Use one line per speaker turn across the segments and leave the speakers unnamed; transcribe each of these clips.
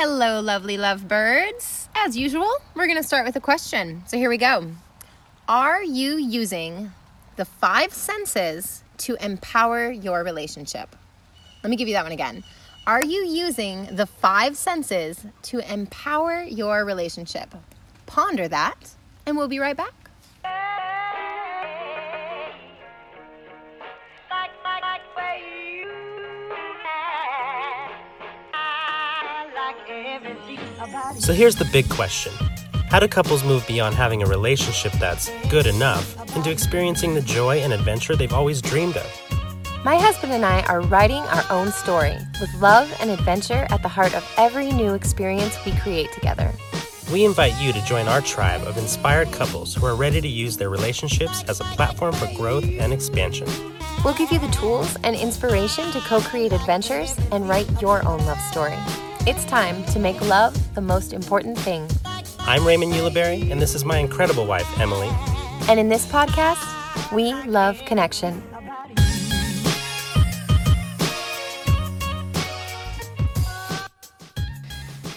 Hello, lovely lovebirds. As usual, we're going to start with a question. So here we go. Are you using the five senses to empower your relationship? Let me give you that one again. Are you using the five senses to empower your relationship? Ponder that, and we'll be right back.
So here's the big question How do couples move beyond having a relationship that's good enough into experiencing the joy and adventure they've always dreamed of?
My husband and I are writing our own story with love and adventure at the heart of every new experience we create together.
We invite you to join our tribe of inspired couples who are ready to use their relationships as a platform for growth and expansion.
We'll give you the tools and inspiration to co create adventures and write your own love story. It's time to make love the most important thing.
I'm Raymond Ulibarri, and this is my incredible wife, Emily.
And in this podcast, we love connection.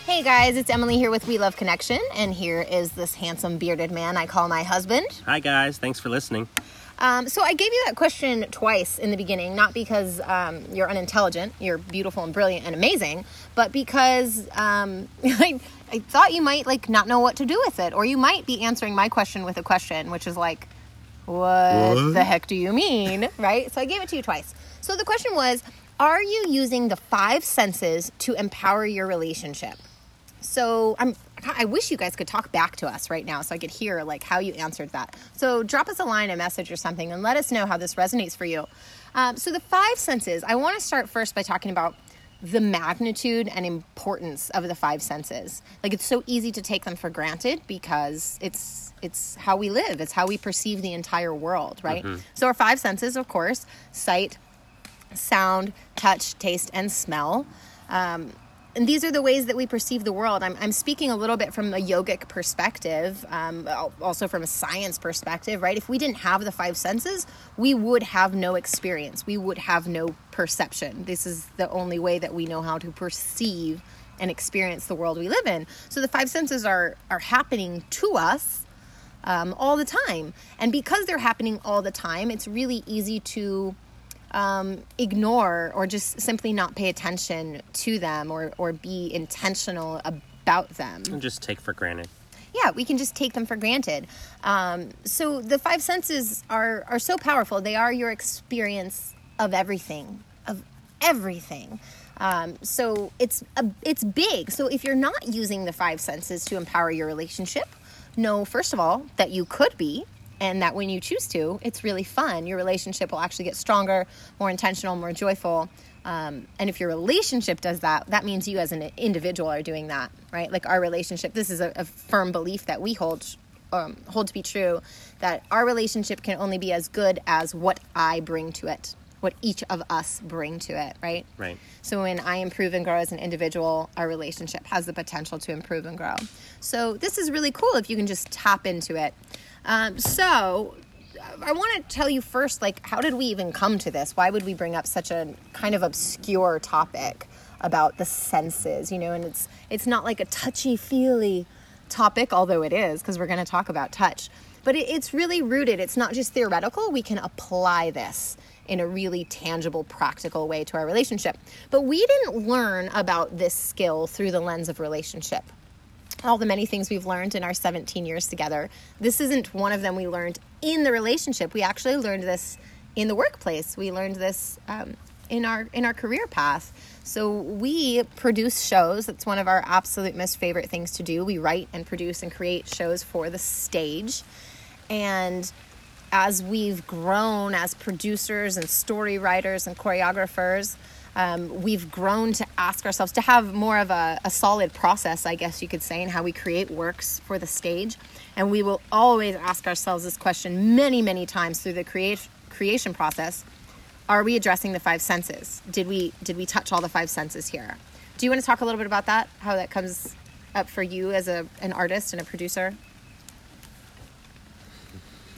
Hey guys, it's Emily here with We Love Connection, and here is this handsome bearded man I call my husband.
Hi, guys. Thanks for listening.
Um, so I gave you that question twice in the beginning, not because um, you're unintelligent, you're beautiful and brilliant and amazing, but because um, I, I thought you might like not know what to do with it, or you might be answering my question with a question, which is like, what, what? the heck do you mean, right? So I gave it to you twice. So the question was, are you using the five senses to empower your relationship? So I'm I wish you guys could talk back to us right now so I could hear like how you answered that. So drop us a line, a message, or something, and let us know how this resonates for you. Um, so the five senses. I want to start first by talking about the magnitude and importance of the five senses. Like it's so easy to take them for granted because it's it's how we live. It's how we perceive the entire world, right? Mm-hmm. So our five senses, of course, sight, sound, touch, taste, and smell. Um, and these are the ways that we perceive the world. I'm, I'm speaking a little bit from a yogic perspective, um, also from a science perspective, right? If we didn't have the five senses, we would have no experience. We would have no perception. This is the only way that we know how to perceive and experience the world we live in. So the five senses are are happening to us um, all the time, and because they're happening all the time, it's really easy to um, ignore or just simply not pay attention to them or, or be intentional about them.
And just take for granted.
Yeah, we can just take them for granted. Um, so the five senses are, are so powerful. They are your experience of everything, of everything. Um, so it's a, it's big. So if you're not using the five senses to empower your relationship, know first of all that you could be and that when you choose to, it's really fun. Your relationship will actually get stronger, more intentional, more joyful. Um, and if your relationship does that, that means you as an individual are doing that, right? Like our relationship, this is a, a firm belief that we hold um, hold to be true that our relationship can only be as good as what I bring to it, what each of us bring to it, right?
Right.
So when I improve and grow as an individual, our relationship has the potential to improve and grow. So this is really cool if you can just tap into it. Um, so I want to tell you first, like, how did we even come to this? Why would we bring up such a kind of obscure topic about the senses? You know, and it's it's not like a touchy feely topic, although it is, because we're going to talk about touch. But it, it's really rooted. It's not just theoretical. We can apply this in a really tangible, practical way to our relationship. But we didn't learn about this skill through the lens of relationship all the many things we've learned in our 17 years together. This isn't one of them we learned in the relationship. We actually learned this in the workplace. We learned this um, in our in our career path. So we produce shows. That's one of our absolute most favorite things to do. We write and produce and create shows for the stage. And as we've grown as producers and story writers and choreographers, um, we've grown to ask ourselves to have more of a, a solid process, I guess you could say, in how we create works for the stage. And we will always ask ourselves this question many, many times through the create, creation process. Are we addressing the five senses? Did we did we touch all the five senses here? Do you want to talk a little bit about that? How that comes up for you as a an artist and a producer?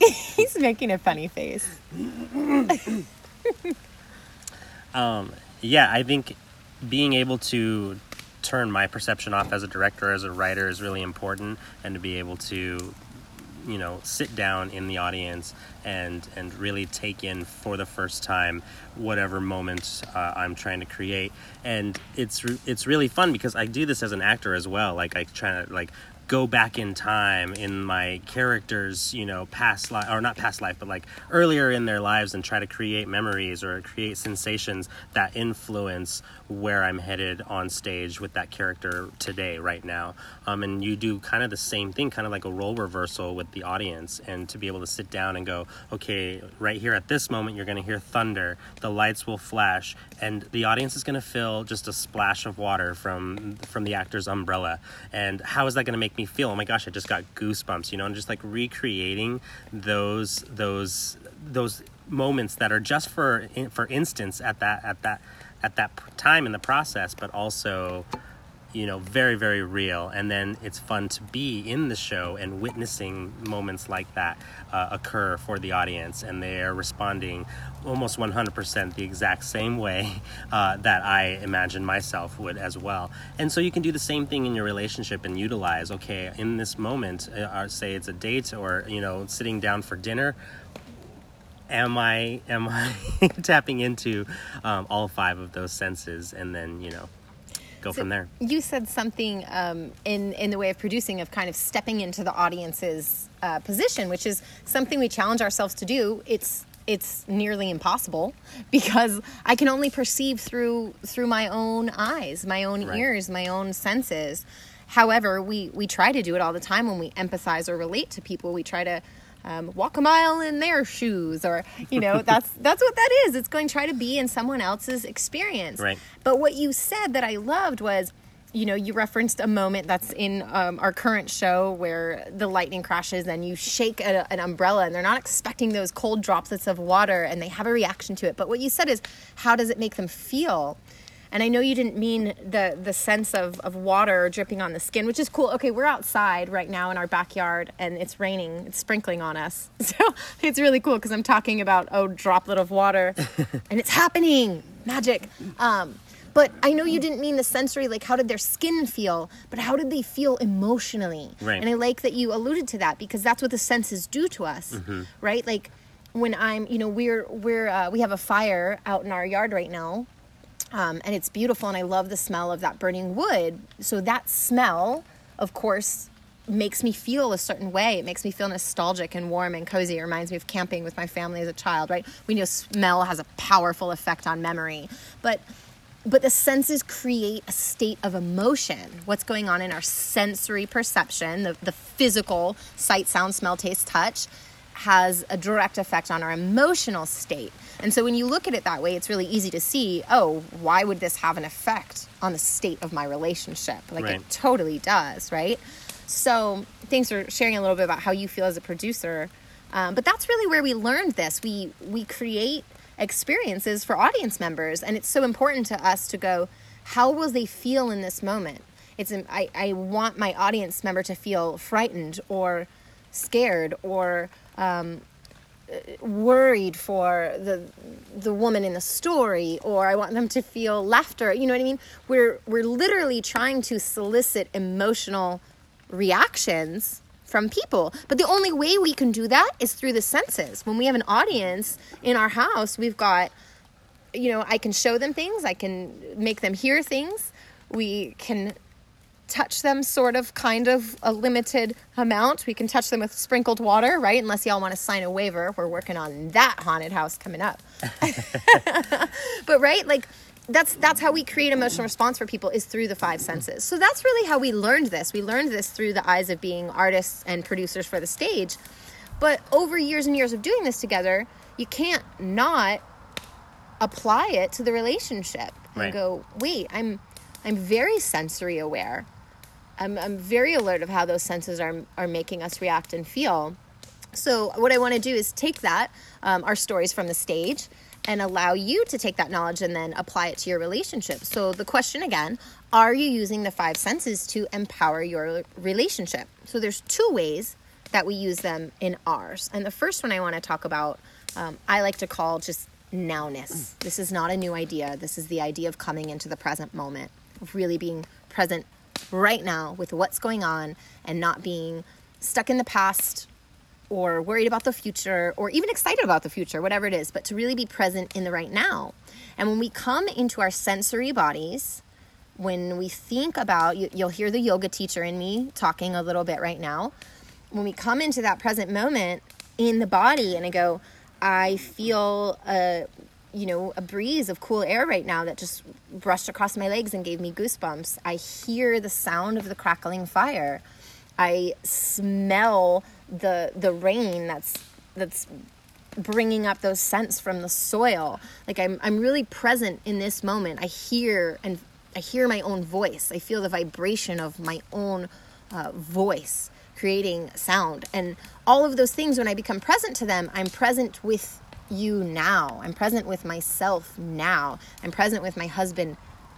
He's making a funny face.
Um, yeah, I think being able to turn my perception off as a director, as a writer, is really important, and to be able to you know sit down in the audience and and really take in for the first time whatever moments uh, I'm trying to create. And it's it's really fun because I do this as an actor as well. Like I try to like go back in time in my characters, you know, past life or not past life, but like earlier in their lives and try to create memories or create sensations that influence where I'm headed on stage with that character today, right now. Um, and you do kind of the same thing, kind of like a role reversal with the audience, and to be able to sit down and go, okay, right here at this moment, you're going to hear thunder, the lights will flash, and the audience is going to feel just a splash of water from from the actor's umbrella. And how is that going to make make me feel oh my gosh i just got goosebumps you know and just like recreating those those those moments that are just for for instance at that at that at that time in the process but also you know, very, very real. And then it's fun to be in the show and witnessing moments like that uh, occur for the audience. And they are responding almost 100% the exact same way uh, that I imagine myself would as well. And so you can do the same thing in your relationship and utilize, okay, in this moment, uh, say it's a date or, you know, sitting down for dinner am I am I tapping into um, all five of those senses and then you know go so from there.
You said something um, in in the way of producing of kind of stepping into the audience's uh, position, which is something we challenge ourselves to do. It's it's nearly impossible because I can only perceive through through my own eyes, my own right. ears, my own senses. However, we we try to do it all the time when we empathize or relate to people. We try to um, walk a mile in their shoes or you know that's that's what that is. It's going to try to be in someone else's experience.
Right.
But what you said that i loved was you know you referenced a moment that's in um, our current show where the lightning crashes and you shake a, an umbrella and they're not expecting those cold droplets of water and they have a reaction to it. But what you said is how does it make them feel and I know you didn't mean the the sense of, of water dripping on the skin, which is cool. Okay, we're outside right now in our backyard and it's raining, it's sprinkling on us. So it's really cool because I'm talking about oh droplet of water and it's happening. Magic. Um, but I know you didn't mean the sensory, like how did their skin feel, but how did they feel emotionally?
Right.
And I like that you alluded to that because that's what the senses do to us, mm-hmm. right? Like when I'm, you know, we're we're uh, we have a fire out in our yard right now, um, and it's beautiful, and I love the smell of that burning wood. So that smell, of course, makes me feel a certain way. It makes me feel nostalgic and warm and cozy. It reminds me of camping with my family as a child, right? We know smell has a powerful effect on memory, but but the senses create a state of emotion. What's going on in our sensory perception, the, the physical sight, sound, smell, taste, touch, has a direct effect on our emotional state. And so when you look at it that way, it's really easy to see, oh, why would this have an effect on the state of my relationship? Like right. it totally does, right? So thanks for sharing a little bit about how you feel as a producer. Um, but that's really where we learned this. We we create experiences for audience members, and it's so important to us to go, how will they feel in this moment? It's I, I want my audience member to feel frightened or scared or um, worried for the the woman in the story or I want them to feel laughter. You know what I mean? We're we're literally trying to solicit emotional reactions from people. But the only way we can do that is through the senses. When we have an audience in our house, we've got you know, I can show them things, I can make them hear things. We can touch them sort of kind of a limited amount. We can touch them with sprinkled water, right? Unless y'all want to sign a waiver. We're working on that haunted house coming up. but right, like that's that's how we create emotional response for people is through the five senses. So that's really how we learned this. We learned this through the eyes of being artists and producers for the stage. But over years and years of doing this together, you can't not apply it to the relationship and go, "Wait, I'm I'm very sensory aware. I'm, I'm very alert of how those senses are, are making us react and feel. So, what I want to do is take that, um, our stories from the stage, and allow you to take that knowledge and then apply it to your relationship. So, the question again are you using the five senses to empower your relationship? So, there's two ways that we use them in ours. And the first one I want to talk about, um, I like to call just nowness. This is not a new idea. This is the idea of coming into the present moment, of really being present right now with what's going on and not being stuck in the past or worried about the future or even excited about the future, whatever it is, but to really be present in the right now. And when we come into our sensory bodies, when we think about, you, will hear the yoga teacher in me talking a little bit right now. When we come into that present moment in the body and I go, I feel a, you know, a breeze of cool air right now that just brushed across my legs and gave me goosebumps. I hear the sound of the crackling fire. I smell the the rain that's that's bringing up those scents from the soil. Like I'm I'm really present in this moment. I hear and I hear my own voice. I feel the vibration of my own uh, voice creating sound. And all of those things, when I become present to them, I'm present with you now. I'm present with myself now. I'm present with my husband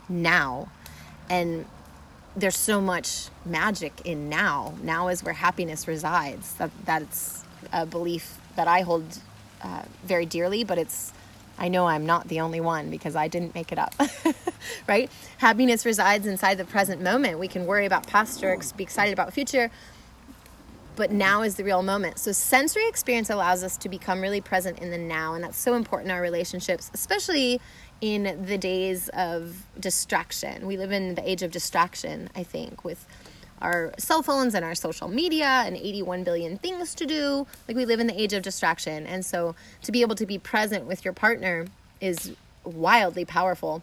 now. And there's so much magic in now. Now is where happiness resides. That that's a belief that I hold uh, very dearly, but it's I know I'm not the only one because I didn't make it up. right? Happiness resides inside the present moment. We can worry about past or be excited about future, but now is the real moment. So sensory experience allows us to become really present in the now, and that's so important in our relationships, especially in the days of distraction. We live in the age of distraction, I think, with our cell phones and our social media and 81 billion things to do. Like we live in the age of distraction. And so to be able to be present with your partner is wildly powerful.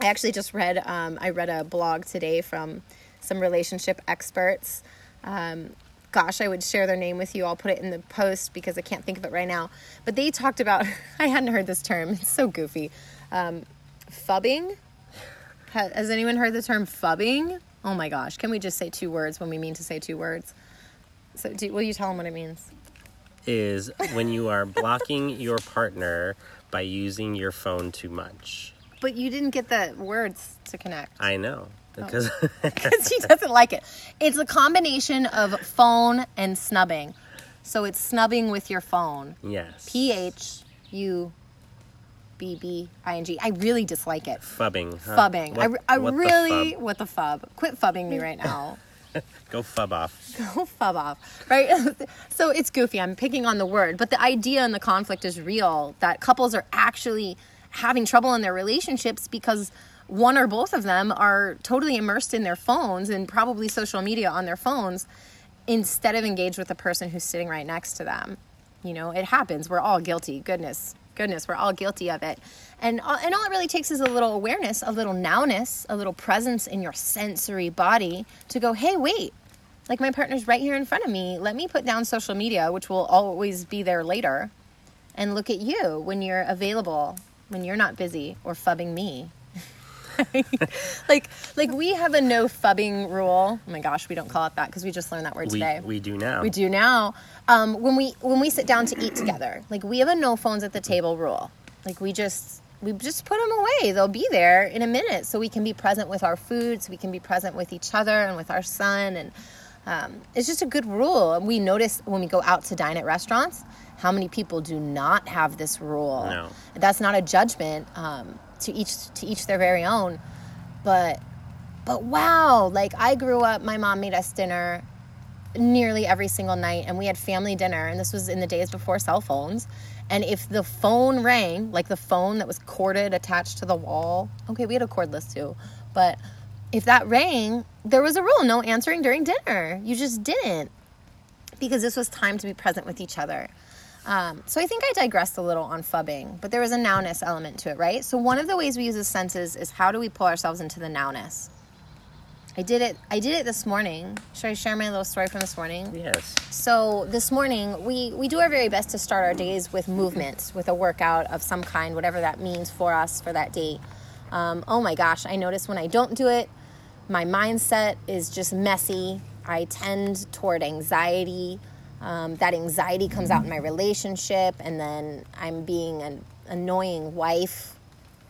I actually just read, um, I read a blog today from some relationship experts. Um, gosh, I would share their name with you. I'll put it in the post because I can't think of it right now. But they talked about, I hadn't heard this term, it's so goofy. Um, phubbing. Has anyone heard the term phubbing? Oh my gosh, can we just say two words when we mean to say two words? So, do, will you tell them what it means?
Is when you are blocking your partner by using your phone too much.
But you didn't get the words to connect.
I know. Oh. Because
oh. he doesn't like it. It's a combination of phone and snubbing. So it's snubbing with your phone.
Yes.
P H U B B I N G. I really dislike it.
Phubbing.
Huh? Phubbing. What, I, I what really. The what the fub? Quit phubbing me right now.
Go fub off.
Go fub off. Right? so it's goofy. I'm picking on the word, but the idea and the conflict is real that couples are actually having trouble in their relationships because one or both of them are totally immersed in their phones and probably social media on their phones instead of engaged with the person who's sitting right next to them. You know, it happens. We're all guilty. Goodness goodness, we're all guilty of it. And, uh, and all it really takes is a little awareness, a little nowness, a little presence in your sensory body to go, hey, wait, like my partner's right here in front of me. Let me put down social media, which will always be there later, and look at you when you're available, when you're not busy or phubbing me. like like we have a no phubbing rule. Oh my gosh, we don't call it that because we just learned that word
we,
today.
We do now.
We do now. Um, when we when we sit down to eat together, like we have a no phones at the table rule. Like we just we just put them away. They'll be there in a minute, so we can be present with our food, so we can be present with each other and with our son, and um, it's just a good rule. And we notice when we go out to dine at restaurants how many people do not have this rule.
No.
That's not a judgment. Um, to each to each their very own. But but wow like i grew up my mom made us dinner nearly every single night and we had family dinner and this was in the days before cell phones. And if the phone rang like the phone that was corded attached to the wall okay we had a cordless too but if that rang there was a rule no answering during dinner. You just didn't because this was time to be present with each other um, so I think I digressed a little on phubbing, but there was a nowness element to it, right? So one of the ways we use the senses is how do we pull ourselves into the nowness? I did it. I did it this morning. Should I share my little story from this morning?
Yes.
So this morning, we we do our very best to start our days with movement, with a workout of some kind, whatever that means for us for that day. Um, oh my gosh! I notice when I don't do it, my mindset is just messy. I tend toward anxiety. Um, that anxiety comes out in my relationship, and then I'm being an annoying wife.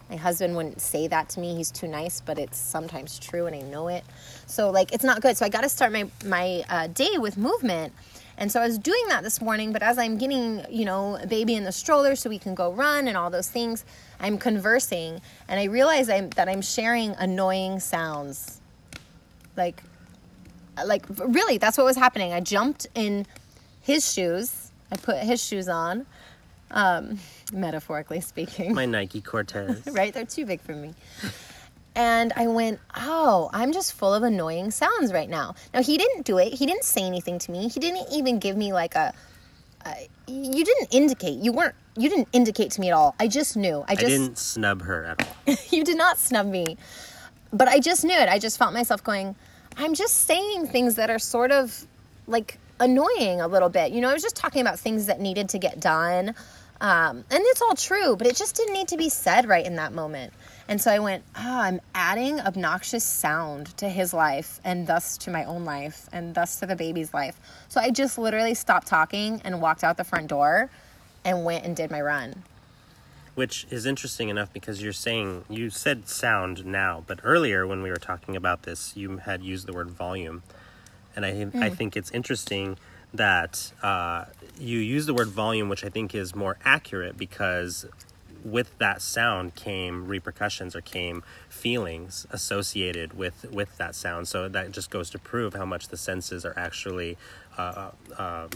My husband wouldn't say that to me. He's too nice, but it's sometimes true, and I know it. So like, it's not good. So I got to start my my uh, day with movement. And so I was doing that this morning, but as I'm getting, you know, a baby in the stroller so we can go run and all those things, I'm conversing and I realize I'm, that I'm sharing annoying sounds like like really that's what was happening i jumped in his shoes. I put his shoes on um metaphorically speaking.
My Nike Cortez.
right? They're too big for me. And i went oh i'm just full of annoying sounds right now. Now he didn't do it. He didn't say anything to me. He didn't even give me like a, a you didn't indicate. You weren't you didn't indicate to me at all. I just knew. I
I
just
didn't snub her at all.
you did not snub me. But I just knew it. I just felt myself going, I'm just saying things that are sort of like annoying a little bit. You know, I was just talking about things that needed to get done. Um, and it's all true, but it just didn't need to be said right in that moment. And so I went, oh, I'm adding obnoxious sound to his life and thus to my own life and thus to the baby's life. So I just literally stopped talking and walked out the front door and went and did my run.
Which is interesting enough because you're saying you said sound now, but earlier when we were talking about this, you had used the word volume, and I I
Hmm.
think it's interesting that uh, you use the word volume, which I think is more accurate because with that sound came repercussions or came feelings associated with with that sound. So that just goes to prove how much the senses are actually uh, um,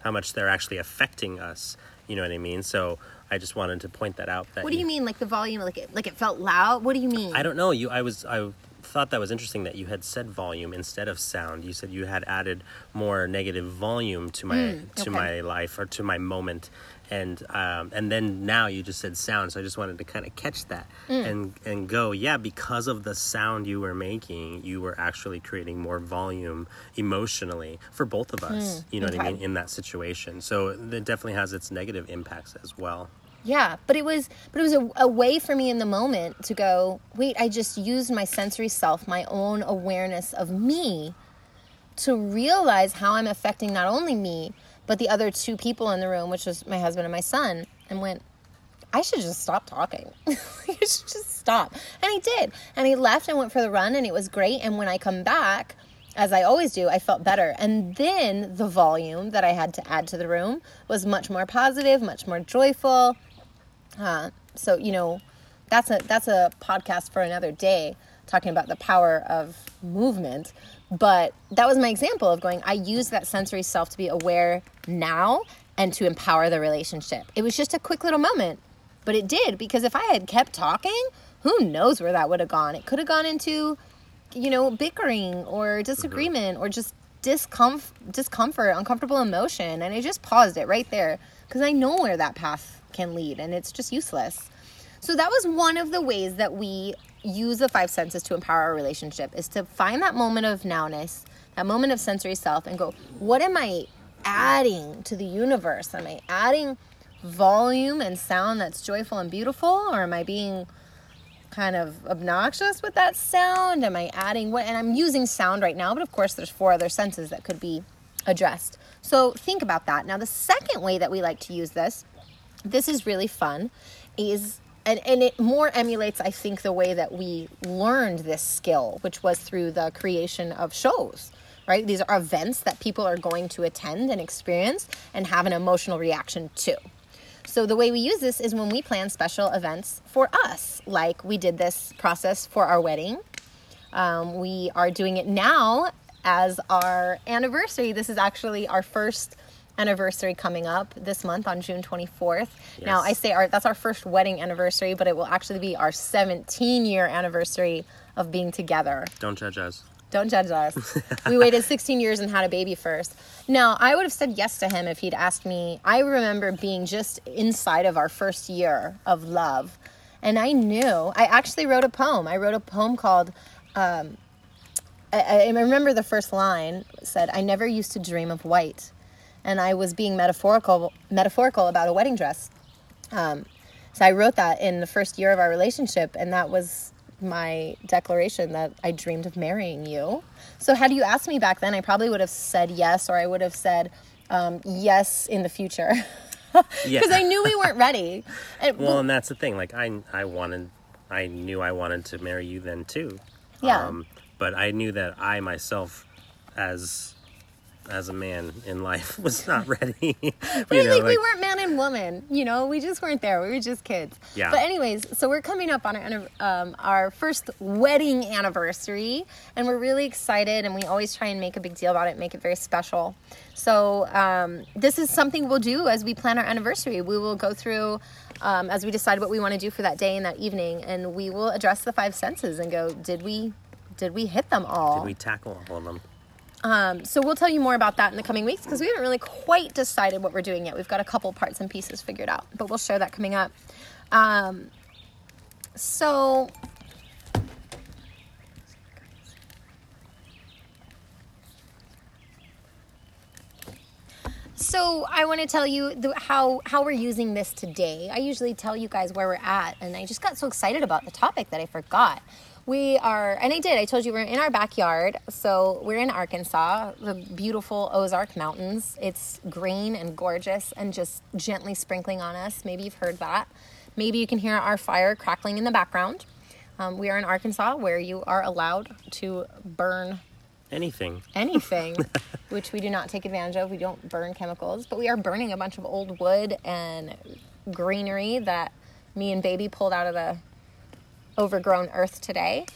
how much they're actually affecting us. You know what I mean? So I just wanted to point that out. That
What do you mean, like the volume, like it, like it felt loud? What do you mean?
I don't know. You, I was, I thought that was interesting that you had said volume instead of sound. You said you had added more negative volume to my mm, to
okay.
my life or to my moment, and um, and then now you just said sound. So I just wanted to kind of catch that mm. and and go, yeah, because of the sound you were making, you were actually creating more volume emotionally for both of us. Mm, you know what I mean in that situation. So it definitely has its negative impacts as well.
Yeah, but it was but it was a, a way for me in the moment to go, wait, I just used my sensory self, my own awareness of me to realize how I'm affecting not only me, but the other two people in the room, which was my husband and my son, and went, I should just stop talking. I should just stop. And he did. And he left and went for the run, and it was great. And when I come back, as I always do, I felt better. And then the volume that I had to add to the room was much more positive, much more joyful. Uh, so you know, that's a that's a podcast for another day, talking about the power of movement. But that was my example of going. I use that sensory self to be aware now and to empower the relationship. It was just a quick little moment, but it did because if I had kept talking, who knows where that would have gone? It could have gone into, you know, bickering or disagreement or just discomfort, discomfort, uncomfortable emotion, and I just paused it right there because I know where that path can lead, and it's just useless. So that was one of the ways that we use the five senses to empower our relationship is to find that moment of nowness, that moment of sensory self, and go, what am I adding to the universe? Am I adding volume and sound that's joyful and beautiful, or am I being kind of obnoxious with that sound? Am I adding what? And I'm using sound right now, but of course, there's four other senses that could be addressed. So think about that. Now, the second way that we like to use this, this is really fun, is and, and it more emulates, I think, the way that we learned this skill, which was through the creation of shows. Right? These are events that people are going to attend and experience and have an emotional reaction to. So the way we use this is when we plan special events for us, like we did this process for our wedding. Um, we are doing it now as our anniversary. This is actually our first anniversary coming up this month on June 24th. Now I say our that's our first wedding anniversary, but it will actually be our 17 year anniversary of being together.
Don't judge us.
Don't judge us. we waited 16 years and had a baby first. Now, I would have said yes to him if he'd asked me. I remember being just inside of our first year of love. And I knew, I actually wrote a poem. I wrote a poem called, um, I, I remember the first line said, I never used to dream of white. And I was being metaphorical, metaphorical about a wedding dress. Um, so I wrote that in the first year of our relationship, and that was my declaration that I dreamed of marrying you. So had you asked me back then, I probably would have said yes, or I would have said um, yes in the future,
Yeah.
because I knew we weren't ready. And,
Well, and that's the thing. Like I, I wanted, I knew I wanted to marry you then too.
Yeah.
Um, but I knew that I myself, as as a man in life was not ready. you
But
know,
like, we weren't man and woman, you know, we just weren't there. We were just kids.
Yeah.
But anyways, so we're coming up on our, um, our first wedding anniversary, and we're really excited. And we always try and make a big deal about it, make it very special. So um, this is something we'll do as we plan our anniversary. We will go through. Um, as we decide what we want to do for that day and that evening, and we will address the five senses and go, did we, did we hit them all?
Did we tackle all of them?
Um, so we'll tell you more about that in the coming weeks because we haven't really quite decided what we're doing yet. We've got a couple parts and pieces figured out, but we'll share that coming up. Um, so So I want to tell you the, how how we're using this today. I usually tell you guys where we're at, and I just got so excited about the topic that I forgot. We are, and I did. I told you we're in our backyard. So we're in Arkansas, the beautiful Ozark Mountains. It's green and gorgeous, and just gently sprinkling on us. Maybe you've heard that. Maybe you can hear our fire crackling in the background. Um, we are in Arkansas, where you are allowed to burn
Anything.
anything, which we do not take advantage of. We don't burn chemicals, but we are burning a bunch of old wood and greenery that me and baby pulled out of the overgrown earth today.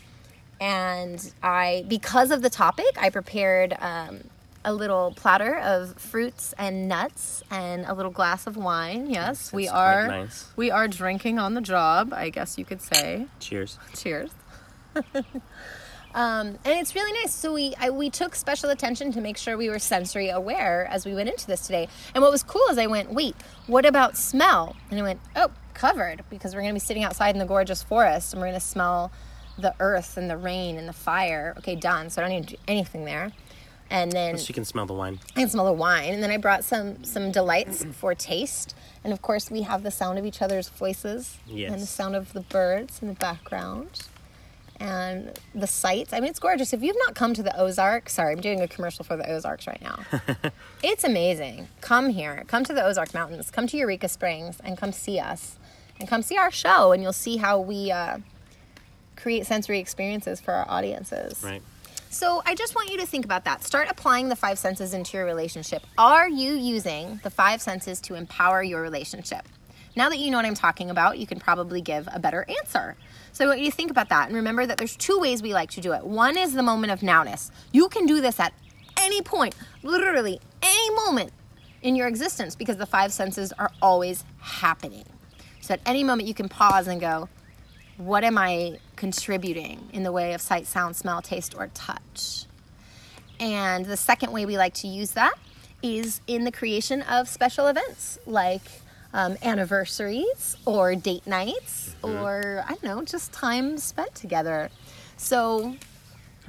And I, because of the topic, I prepared um, a little platter of fruits and nuts and a little glass of wine. Yes, we are.
nice.
We are drinking on the job, I guess you could say.
Cheers.
Cheers. um, and it's really nice. So we I, we took special attention to make sure we were sensory aware as we went into this today. And what was cool is I went, wait, what about smell? And I went, oh, covered because we're going to be sitting outside in the gorgeous forest and we're going to smell the earth and the rain and the fire. Okay, done. So I don't need to do anything there. And then
She can smell the wine.
I can smell the wine, and then I brought some some delights for taste, and of course we have the sound of each other's voices yes. and the sound of the birds in the background, and the sights. I mean, it's gorgeous. If you've not come to the Ozarks, sorry, I'm doing a commercial for the Ozarks right now. it's amazing. Come here. Come to the Ozark Mountains. Come to Eureka Springs and come see us, and come see our show, and you'll see how we uh, create sensory experiences for our audiences.
Right.
So I just want you to think about that. Start applying the five senses into your relationship. Are you using the five senses to empower your relationship? Now that you know what I'm talking about, you can probably give a better answer. So I want you to think about that and remember that there's two ways we like to do it. One is the moment of nowness. You can do this at any point, literally any moment in your existence because the five senses are always happening. So at any moment you can pause and go, what am I contributing in the way of sight, sound, smell, taste, or touch? And the second way we like to use that is in the creation of special events like um, anniversaries or date nights or I don't know, just time spent together. So,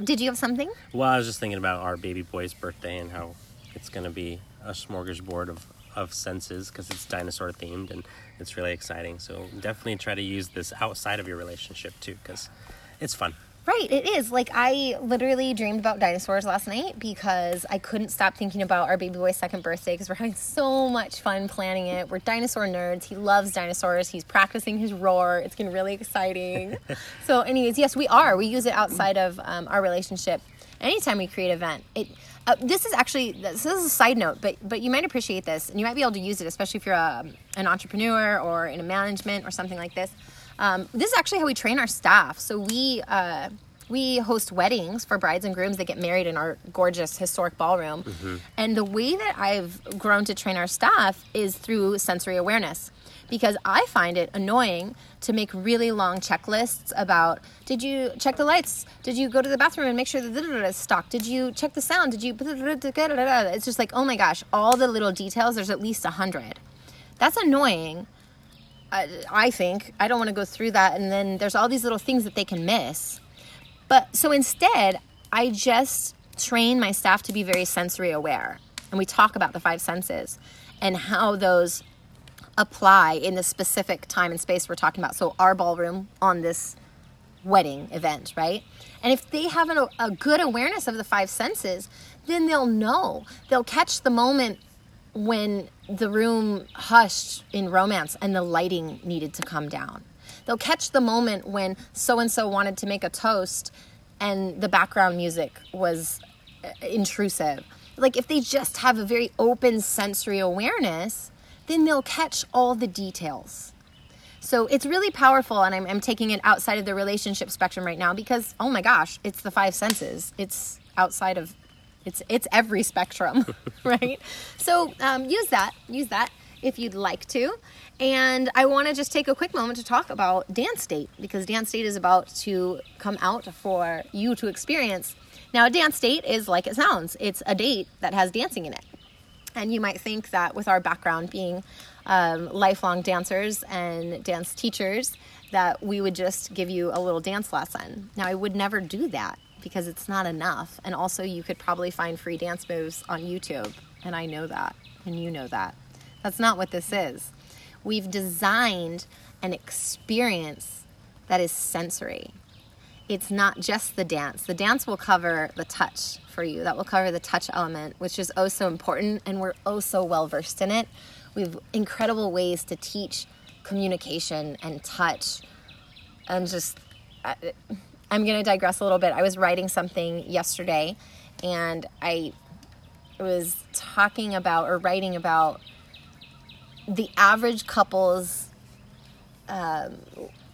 did you have something?
Well, I was just thinking about our baby boy's birthday and how it's going to be a smorgasbord of, of senses because it's dinosaur themed and it's really exciting. So definitely try to use this outside of your relationship too because it's fun.
Right, it is. Like I literally dreamed about dinosaurs last night because I couldn't stop thinking about our baby boy's second birthday because we're having so much fun planning it. We're dinosaur nerds. He loves dinosaurs. He's practicing his roar. It's getting really exciting. so, anyways, yes, we are. We use it outside of um, our relationship. Anytime we create an event, it. Uh, this is actually this is a side note, but but you might appreciate this, and you might be able to use it, especially if you're a, an entrepreneur or in a management or something like this. Um, this is actually how we train our staff. So we uh, we host weddings for brides and grooms that get married in our gorgeous historic ballroom. And the way that I've grown to train our staff is through sensory awareness. Because I find it annoying to make really long checklists about did you check the lights? Did you go to the bathroom and make sure the is stocked? Did you check the sound? Did you? It's just like, oh my gosh, all the little details, there's at least a hundred. That's annoying. I, I think I don't want to go through that, and then there's all these little things that they can miss. But so instead, I just train my staff to be very sensory aware, and we talk about the five senses and how those apply in the specific time and space we're talking about. So our ballroom on this wedding event, right? And if they have an, a good awareness of the five senses, then they'll know. They'll catch the moment when the room hushed in romance and the lighting needed to come down. They'll catch the moment when so and so wanted to make a toast and the background music was uh, intrusive. like if they just have a very open sensory awareness, then they'll catch all the details. So it's really powerful, and I'm, I'm taking it outside of the relationship spectrum right now because oh my gosh, it's the five senses. It's outside of, it's it's every spectrum, right? So um, use that, use that if you'd like to. And I want to just take a quick moment to talk about Dance Date because Dance Date is about to come out for you to experience. Now, a dance date is like it sounds it's a date that has dancing in it. And you might think that with our background being um, lifelong dancers and dance teachers, that we would just give you a little dance lesson. Now, I would never do that because it's not enough. And also, you could probably find free dance moves on YouTube. And I know that. And you know that. That's not what this is. We've designed an experience that is sensory. It's not just the dance. The dance will cover the touch for you. That will cover the touch element, which is oh so important, and we're oh so well versed in it. We have incredible ways to teach communication and touch, and just. I'm going to digress a little bit. I was writing something yesterday, and I was talking about or writing about the average couple's um,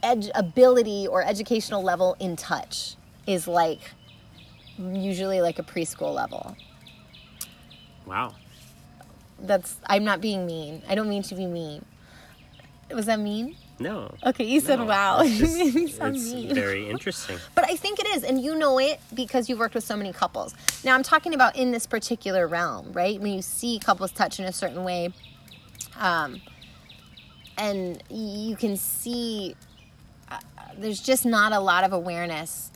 ed- ability or educational level in touch is like usually like a preschool level.
Wow.
That's I'm not being mean. I don't mean to be mean. Was that mean?
No.
Okay, you said
No,
wow.
it's
You
just-
made me sound
it's
mean.
very interesting.
But I think it is, and you know it because you've worked with so many couples. Now I'm talking about in this particular realm, right? When you see couples touch in a certain way, um, and you can see uh, there's just not a lot of awareness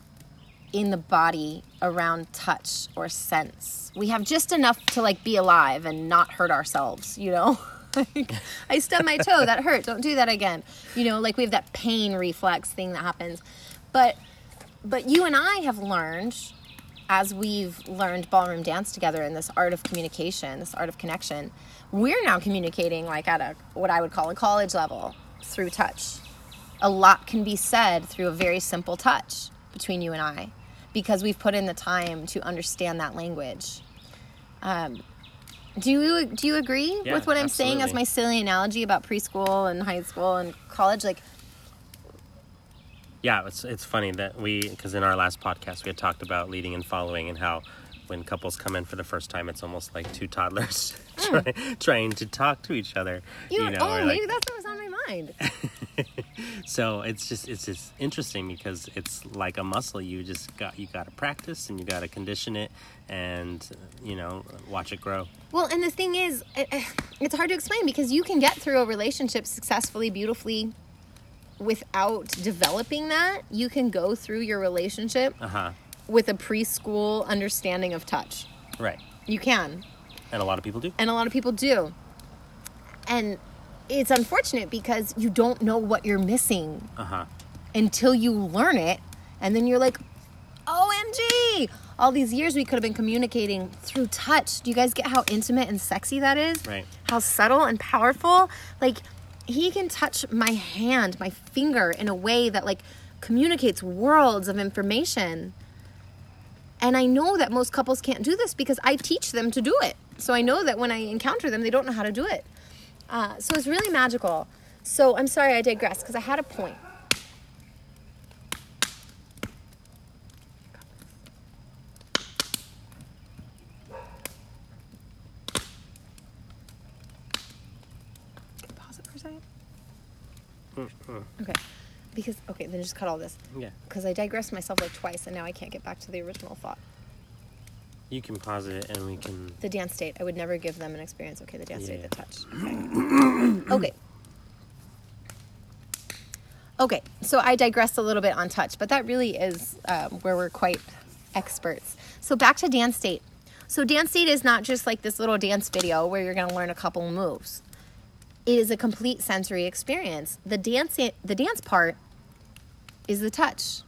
in the body around touch or sense. We have just enough to like be alive and not hurt ourselves, you know? like, I stubbed my toe, that hurt. Don't do that again. You know, like we have that pain reflex thing that happens. But but you and I have learned as we've learned ballroom dance together in this art of communication, this art of connection, we're now communicating like at a what I would call a college level through touch. A lot can be said through a very simple touch between you and I because we've put in the time to understand that language. Um, do you do you agree
Yeah,
with what I'm saying as my silly analogy about preschool and high school and college? Like,
Yeah, it's it's funny that we because in our last podcast we had talked about leading and following and how when couples come in for the first time it's almost like two toddlers try, trying to talk to each other.
Hmm. you, know, oh,
or like-
maybe that's what was on my mind.
so it's just it's just interesting because it's like a muscle you just got you got to practice and you got to condition it and you know watch it grow.
Well, and the thing is, it- it's hard to explain because you can get through a relationship successfully, beautifully, without developing that. You can go through your relationship
Uh huh.
With a preschool understanding of touch.
Right.
You can,
And a lot of people do.
and a lot of people do. And it's unfortunate because you don't know what you're missing
Uh huh.
until you learn it, and then you're like, OMG! All these years we could have been communicating through touch. Do you guys get how intimate and sexy that is?
Right.
How subtle and powerful? Like, he can touch my hand, my finger, in a way that, like, communicates worlds of information. And I know that most couples can't do this because I teach them to do it. So I know that when I encounter them, they don't know how to do it. Uh, so it's really magical. So I'm sorry I digress because I had a point. Pause it for a second. Okay. Because, okay, then just cut all this.
Yeah.
Because I digressed myself like twice and now I can't get back to the original thought.
You can pause it and we can.
The dance date. I would never give them an experience. Okay, the dance date,
Yeah.
the touch. Okay. okay. Okay, so I digressed a little bit on touch, but that really is um, where we're quite experts. So back to dance date. So dance date is not just like this little dance video where you're going to learn a couple moves. It is a complete sensory experience. The dance, the dance part is the touch.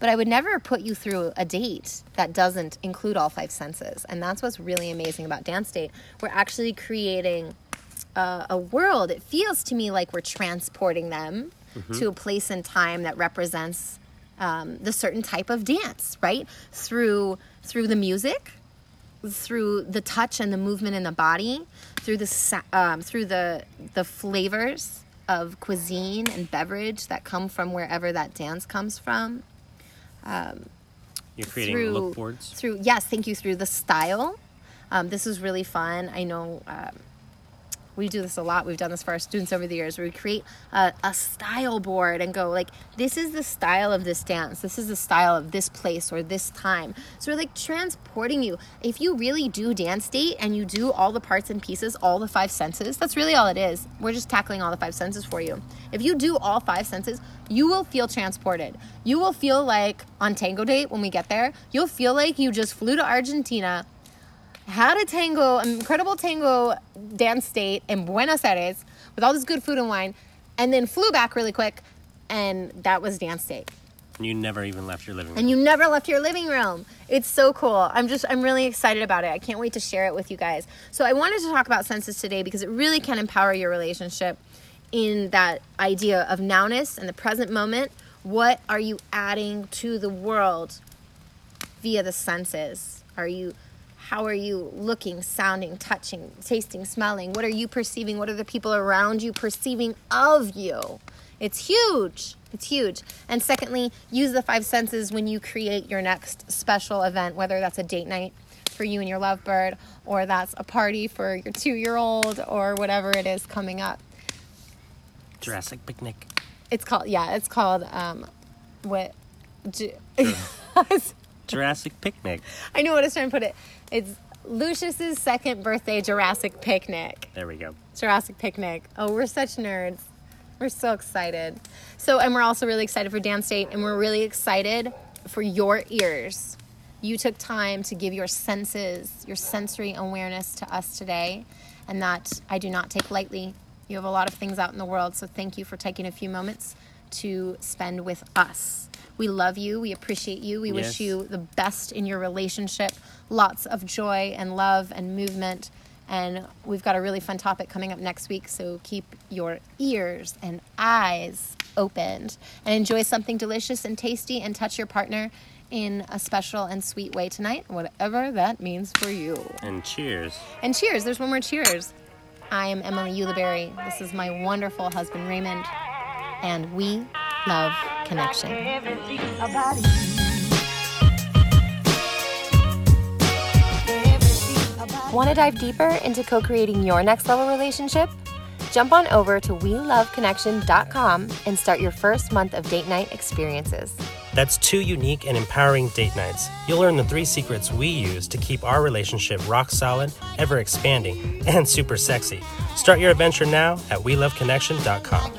But I would never put you through a date that doesn't include all five senses. And that's what's really amazing about Dance Date. We're actually creating a, a world. It feels to me like we're transporting them to a place and time that represents um, the certain type of dance, right? Through through the music, through the touch and the movement in the body, through the um, through the the flavors of cuisine and beverage that come from wherever that dance comes from.
You're creating
through
look boards.
through yes, thank you through the style. Um, this is really fun. I know um, we do this a lot. We've done this for our students over the years we create a, a style board and go like, this is the style of this dance. This is the style of this place or this time. So we're like transporting you. If you really do dance date and you do all the parts and pieces, all the five senses, that's really all it is. We're just tackling all the five senses for you. If you do all five senses, you will feel transported. You will feel like on tango date when we get there, you'll feel like you just flew to Argentina had a tango, an incredible tango dance date in Buenos Aires with all this good food and wine, and then flew back really quick, and that was dance date.
You never even left your living room.
And you never left your living room. It's so cool. I'm just, I'm really excited about it. I can't wait to share it with you guys. So I wanted to talk about senses today because it really can empower your relationship in that idea of nowness and the present moment. What are you adding to the world via the senses? Are you how are you looking, sounding, touching, tasting, smelling? What are you perceiving? What are the people around you perceiving of you? It's huge. It's huge. And secondly, use the five senses when you create your next special event, whether that's a date night for you and your lovebird, or that's a party for your two year old, or whatever it is coming up.
Jurassic picnic.
It's called, yeah, it's called, um, what? Ju-
Jurassic picnic.
I know what I was trying to put it. It's Lucius's second birthday Jurassic picnic.
There we go.
Jurassic picnic. Oh, we're such nerds. We're so excited. So, and we're also really excited for Dance Date, and we're really excited for your ears. You took time to give your senses, your sensory awareness to us today, and that I do not take lightly. You have a lot of things out in the world, so thank you for taking a few moments to spend with us. We love you. We appreciate you. We wish you the best in your relationship. Lots of joy and love and movement. And we've got a really fun topic coming up next week. So keep your ears and eyes opened and enjoy something delicious and tasty and touch your partner in a special and sweet way tonight, whatever that means for you.
And cheers.
And cheers. There's one more cheers. I am Emily Uliberry. This is my wonderful husband, Raymond. And we love connection.
Everything about you. Everything about
Want to dive deeper into co creating your next level relationship? Jump on over to WeLoveConnection.com and start your first month of date night experiences.
That's two unique and empowering date nights. You'll learn the three secrets we use to keep our relationship rock solid, ever expanding, and super sexy. Start your adventure now at WeLoveConnection.com.